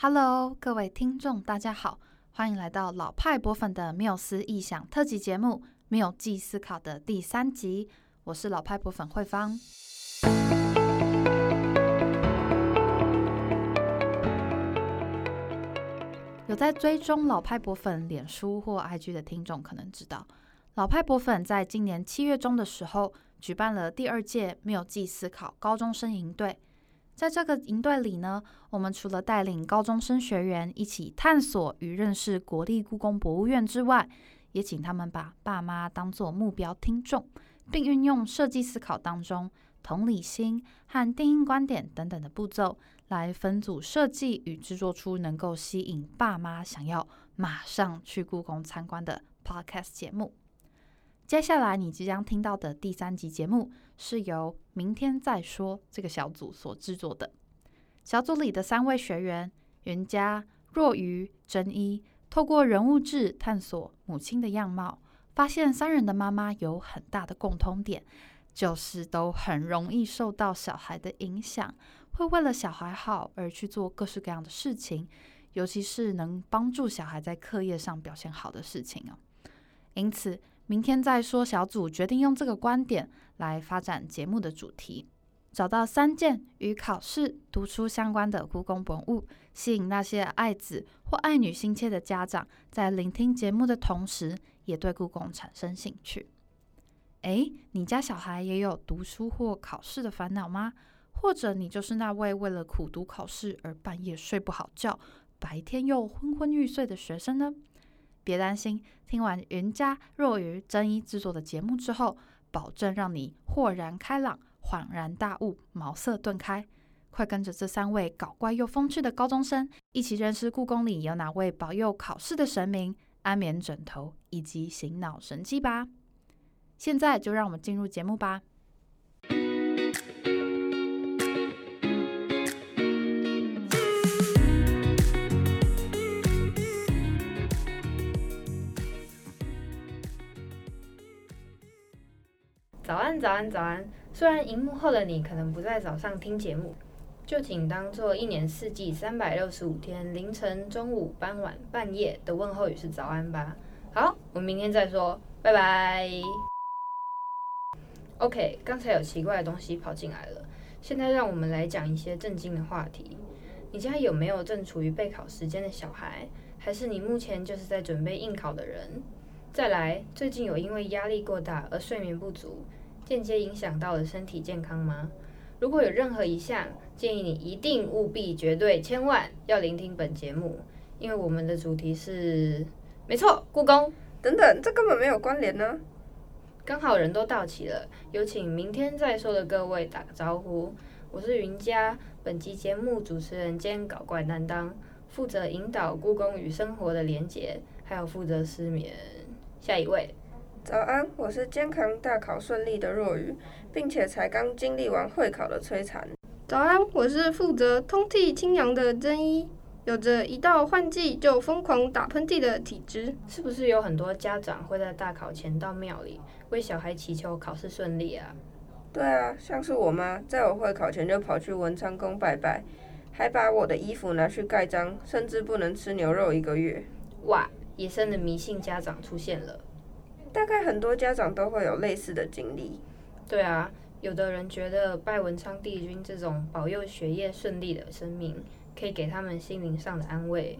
Hello，各位听众，大家好，欢迎来到老派博粉的缪斯异想特辑节目《缪记思考》的第三集。我是老派博粉慧芳。有在追踪老派博粉脸书或 IG 的听众可能知道，老派博粉在今年七月中的时候举办了第二届缪记思考高中生营队。在这个营队里呢，我们除了带领高中生学员一起探索与认识国立故宫博物院之外，也请他们把爸妈当做目标听众，并运用设计思考当中同理心和定义观点等等的步骤，来分组设计与制作出能够吸引爸妈想要马上去故宫参观的 Podcast 节目。接下来你即将听到的第三集节目，是由明天再说这个小组所制作的。小组里的三位学员袁佳、若愚、真一，透过人物志探索母亲的样貌，发现三人的妈妈有很大的共通点，就是都很容易受到小孩的影响，会为了小孩好而去做各式各样的事情，尤其是能帮助小孩在课业上表现好的事情哦。因此。明天再说。小组决定用这个观点来发展节目的主题，找到三件与考试、读书相关的故宫文物，吸引那些爱子或爱女心切的家长，在聆听节目的同时，也对故宫产生兴趣。诶，你家小孩也有读书或考试的烦恼吗？或者你就是那位为了苦读考试而半夜睡不好觉，白天又昏昏欲睡的学生呢？别担心，听完云佳、若愚、真一制作的节目之后，保证让你豁然开朗、恍然大悟、茅塞顿开。快跟着这三位搞怪又风趣的高中生，一起认识故宫里有哪位保佑考试的神明、安眠枕头以及醒脑神器吧！现在就让我们进入节目吧。早安，早安，早安！虽然荧幕后的你可能不在早上听节目，就请当做一年四季三百六十五天凌晨、中午、傍晚、半夜的问候语是早安吧。好，我们明天再说，拜拜。OK，刚才有奇怪的东西跑进来了，现在让我们来讲一些正经的话题。你家有没有正处于备考时间的小孩？还是你目前就是在准备应考的人？再来，最近有因为压力过大而睡眠不足，间接影响到了身体健康吗？如果有任何一项，建议你一定务必绝对千万要聆听本节目，因为我们的主题是，没错，故宫。等等，这根本没有关联呢。刚好人都到齐了，有请明天再说的各位打个招呼。我是云佳，本集节目主持人兼搞怪担当，负责引导故宫与生活的连结，还有负责失眠。下一位。早安，我是健康大考顺利的若雨，并且才刚经历完会考的摧残。早安，我是负责通体清扬的真一，有着一到换季就疯狂打喷嚏的体质。是不是有很多家长会在大考前到庙里为小孩祈求考试顺利啊？对啊，像是我妈，在我会考前就跑去文昌宫拜拜，还把我的衣服拿去盖章，甚至不能吃牛肉一个月。哇，野生的迷信家长出现了。大概很多家长都会有类似的经历。对啊，有的人觉得拜文昌帝君这种保佑学业顺利的神明，可以给他们心灵上的安慰。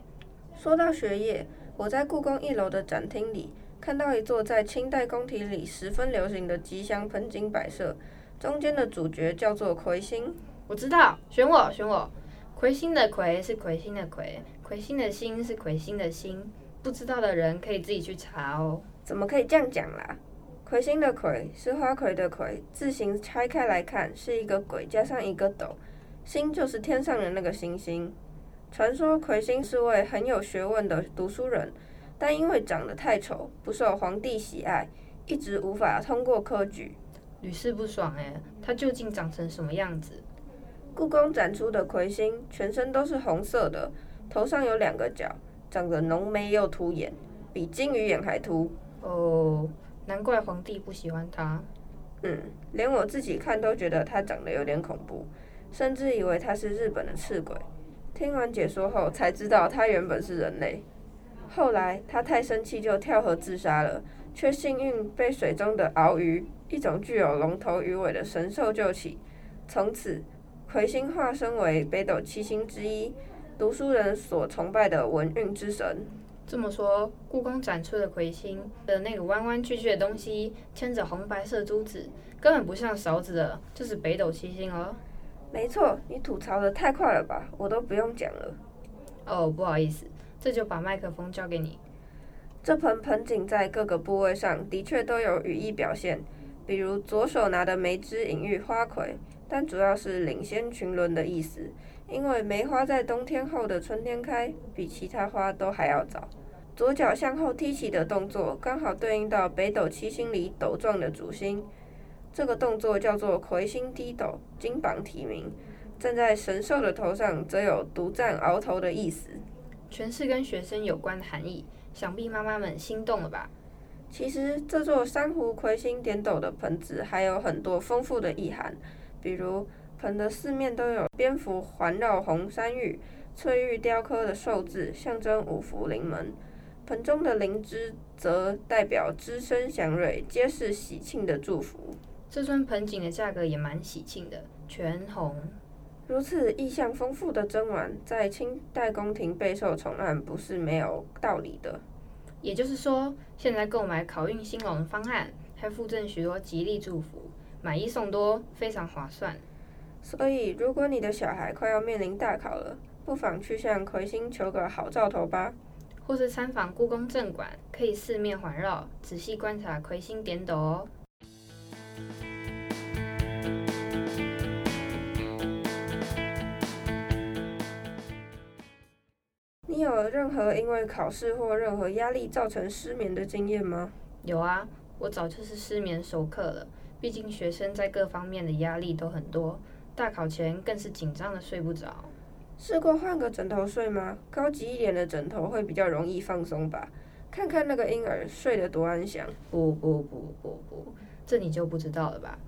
说到学业，我在故宫一楼的展厅里看到一座在清代宫廷里十分流行的吉祥盆景摆设，中间的主角叫做魁星。我知道，选我，选我。魁星的魁是魁星的魁，魁星的星是魁星的星。不知道的人可以自己去查哦。怎么可以这样讲啦？魁星的魁是花魁的魁，字形拆开来看是一个鬼加上一个斗，星就是天上的那个星星。传说魁星是位很有学问的读书人，但因为长得太丑，不受皇帝喜爱，一直无法通过科举，屡试不爽诶，他究竟长成什么样子？故宫展出的魁星全身都是红色的，头上有两个角，长得浓眉又凸眼，比金鱼眼还凸。哦，难怪皇帝不喜欢他。嗯，连我自己看都觉得他长得有点恐怖，甚至以为他是日本的赤鬼。听完解说后，才知道他原本是人类。后来他太生气，就跳河自杀了，却幸运被水中的鳌鱼，一种具有龙头鱼尾的神兽救起。从此，魁星化身为北斗七星之一，读书人所崇拜的文运之神。这么说，故宫展出的魁星的那个弯弯曲曲的东西，牵着红白色珠子，根本不像勺子的，就是北斗七星哦。没错，你吐槽的太快了吧，我都不用讲了。哦，不好意思，这就把麦克风交给你。这盆盆景在各个部位上的确都有语义表现，比如左手拿的梅枝隐喻花魁，但主要是领先群伦的意思。因为梅花在冬天后的春天开，比其他花都还要早。左脚向后踢起的动作，刚好对应到北斗七星里斗状的主星。这个动作叫做魁星低斗，金榜题名。站在神兽的头上，则有独占鳌头的意思。全是跟学生有关的含义，想必妈妈们心动了吧？其实这座珊瑚魁星点斗的盆子还有很多丰富的意涵，比如。盆的四面都有蝙蝠环绕红山玉，翠玉雕刻的寿字，象征五福临门。盆中的灵芝则代表枝生祥瑞，皆是喜庆的祝福。这尊盆景的价格也蛮喜庆的，全红。如此意象丰富的珍玩，在清代宫廷备受宠爱，不是没有道理的。也就是说，现在购买考运兴隆的方案，还附赠许多吉利祝福，买一送多，非常划算。所以，如果你的小孩快要面临大考了，不妨去向魁星求个好兆头吧。或是参访故宫正馆，可以四面环绕，仔细观察魁星点斗哦。你有任何因为考试或任何压力造成失眠的经验吗？有啊，我早就是失眠熟客了。毕竟学生在各方面的压力都很多。大考前更是紧张的睡不着。试过换个枕头睡吗？高级一点的枕头会比较容易放松吧？看看那个婴儿睡得多安详。不不不不不，这你就不知道了吧？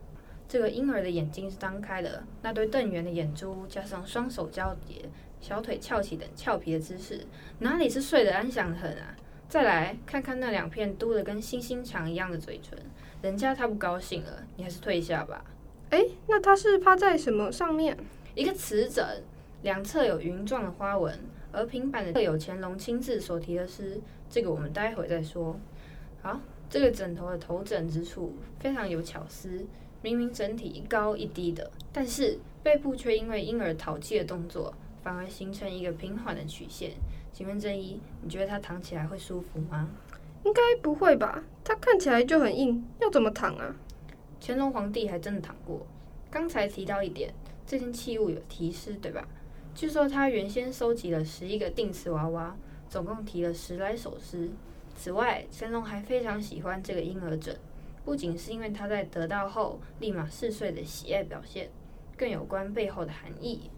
这个婴儿的眼睛是张开的，那对瞪圆的眼珠加上双手交叠、小腿翘起等俏皮的姿势，哪里是睡得安详的很啊？再来看看那两片嘟得跟星星肠一样的嘴唇，人家他不高兴了，你还是退下吧。哎，那它是趴在什么上面？一个瓷枕，两侧有云状的花纹，而平板的刻有乾隆亲自所题的诗。这个我们待会再说。好，这个枕头的头枕之处非常有巧思，明明整体一高一低的，但是背部却因为婴儿淘气的动作，反而形成一个平缓的曲线。请问正一，你觉得它躺起来会舒服吗？应该不会吧？它看起来就很硬，要怎么躺啊？乾隆皇帝还真的躺过。刚才提到一点，这件器物有题诗，对吧？据说他原先收集了十一个定词娃娃，总共题了十来首诗。此外，乾隆还非常喜欢这个婴儿枕，不仅是因为他在得到后立马嗜睡的喜爱表现，更有关背后的含义。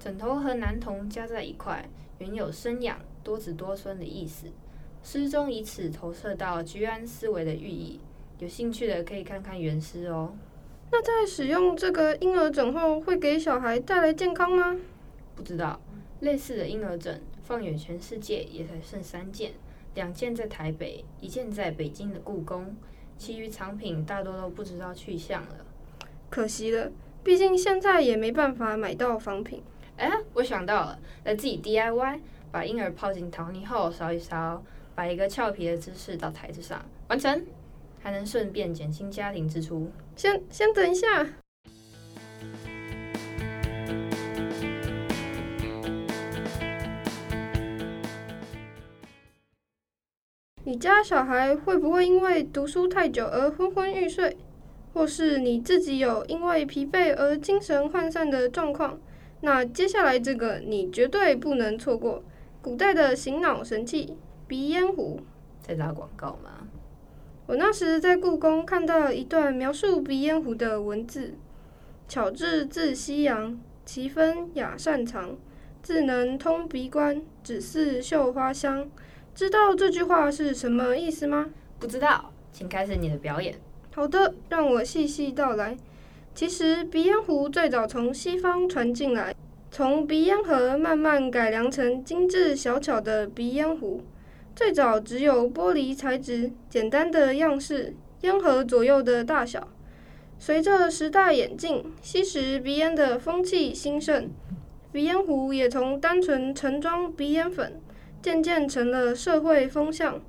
枕头和男童加在一块，原有生养多子多孙的意思。诗中以此投射到居安思危的寓意。有兴趣的可以看看原诗哦。那在使用这个婴儿枕后，会给小孩带来健康吗？不知道。类似的婴儿枕放眼全世界也才剩三件，两件在台北，一件在北京的故宫，其余藏品大多都不知道去向了。可惜了，毕竟现在也没办法买到仿品。哎，我想到了，来自己 DIY，把婴儿泡进陶泥后烧一烧，摆一个俏皮的姿势到台子上，完成。还能顺便减轻家庭支出。先先等一下，你家小孩会不会因为读书太久而昏昏欲睡，或是你自己有因为疲惫而精神涣散的状况？那接下来这个你绝对不能错过，古代的醒脑神器鼻烟壶。在打广告吗？我那时在故宫看到一段描述鼻烟壶的文字：“巧制自西洋，其分雅擅长，自能通鼻关，只似绣花香。”知道这句话是什么意思吗？不知道，请开始你的表演。好的，让我细细道来。其实鼻烟壶最早从西方传进来，从鼻烟盒慢慢改良成精致小巧的鼻烟壶。最早只有玻璃材质，简单的样式，烟盒左右的大小。随着时代演进，吸食鼻烟的风气兴盛，鼻烟壶也从单纯盛装鼻烟粉，渐渐成了社会风向。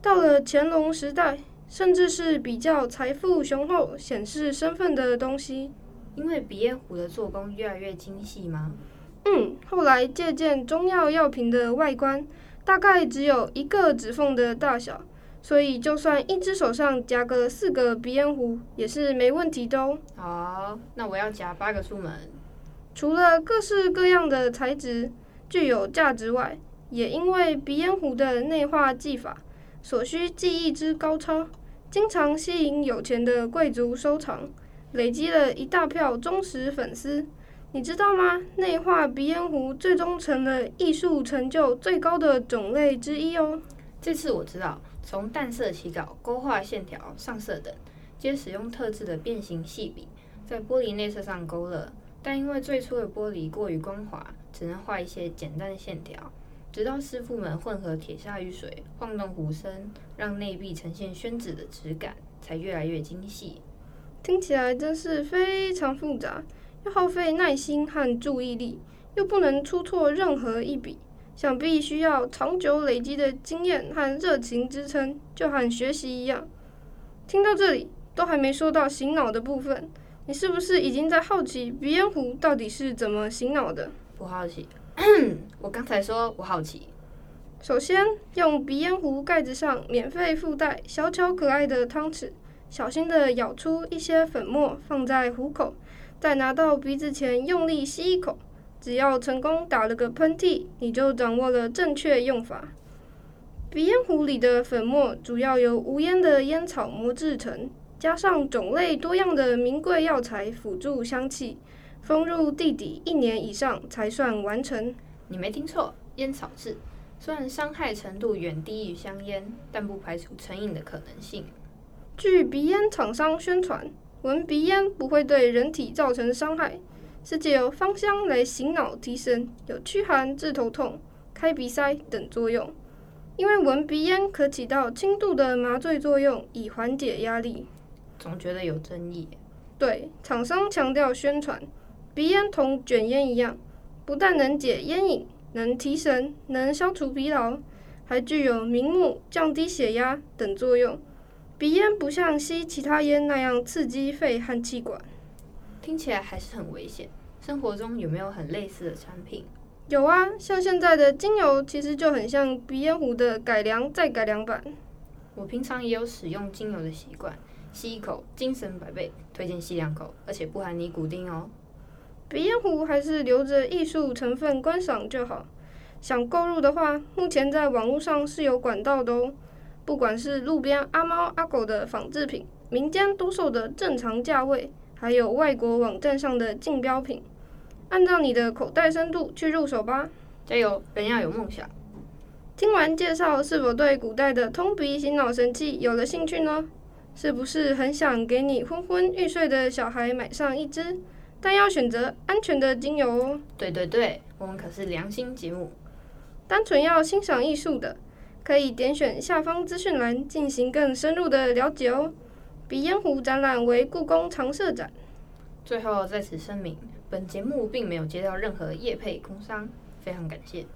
到了乾隆时代，甚至是比较财富雄厚、显示身份的东西。因为鼻烟壶的做工越来越精细吗？嗯，后来借鉴中药药品的外观。大概只有一个指缝的大小，所以就算一只手上夹个四个鼻烟壶也是没问题的哦。好，那我要夹八个出门。除了各式各样的材质具有价值外，也因为鼻烟壶的内画技法所需技艺之高超，经常吸引有钱的贵族收藏，累积了一大票忠实粉丝。你知道吗？内画鼻烟壶最终成了艺术成就最高的种类之一哦。这次我知道，从淡色起稿、勾画线条、上色等，皆使用特制的变形细笔，在玻璃内侧上勾勒。但因为最初的玻璃过于光滑，只能画一些简单的线条。直到师傅们混合铁砂与水，晃动壶身，让内壁呈现宣纸的质感，才越来越精细。听起来真是非常复杂。要耗费耐心和注意力，又不能出错任何一笔，想必需要长久累积的经验和热情支撑，就和学习一样。听到这里，都还没说到醒脑的部分，你是不是已经在好奇鼻烟壶到底是怎么醒脑的？不好奇，我刚才说我好奇。首先，用鼻烟壶盖子上免费附带小巧可爱的汤匙，小心地舀出一些粉末，放在壶口。再拿到鼻子前用力吸一口，只要成功打了个喷嚏，你就掌握了正确用法。鼻烟壶里的粉末主要由无烟的烟草磨制成，加上种类多样的名贵药材辅助香气，封入地底一年以上才算完成。你没听错，烟草制，虽然伤害程度远低于香烟，但不排除成瘾的可能性。据鼻烟厂商宣传。闻鼻烟不会对人体造成伤害，是借由芳香来醒脑提神，有驱寒治头痛、开鼻塞等作用。因为闻鼻烟可起到轻度的麻醉作用，以缓解压力。总觉得有争议。对，厂商强调宣传，鼻烟同卷烟一样，不但能解烟瘾，能提神，能消除疲劳，还具有明目、降低血压等作用。鼻烟不像吸其他烟那样刺激肺和气管，听起来还是很危险。生活中有没有很类似的产品？有啊，像现在的精油其实就很像鼻烟壶的改良再改良版。我平常也有使用精油的习惯，吸一口精神百倍，推荐吸两口，而且不含尼古丁哦。鼻烟壶还是留着艺术成分观赏就好。想购入的话，目前在网络上是有管道的哦。不管是路边阿猫阿狗的仿制品，民间兜售的正常价位，还有外国网站上的竞标品，按照你的口袋深度去入手吧。加油，人要有梦想。听完介绍，是否对古代的通鼻醒脑神器有了兴趣呢？是不是很想给你昏昏欲睡的小孩买上一支？但要选择安全的精油哦。对对对，我们可是良心节目，单纯要欣赏艺术的。可以点选下方资讯栏进行更深入的了解哦。鼻烟壶展览为故宫常设展。最后在此声明，本节目并没有接到任何业配工商，非常感谢。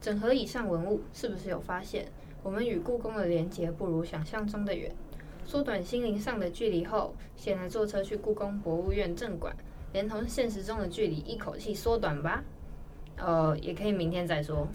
整合以上文物，是不是有发现我们与故宫的连接不如想象中的远？缩短心灵上的距离后，现在坐车去故宫博物院正馆，连同现实中的距离一口气缩短吧。呃，也可以明天再说。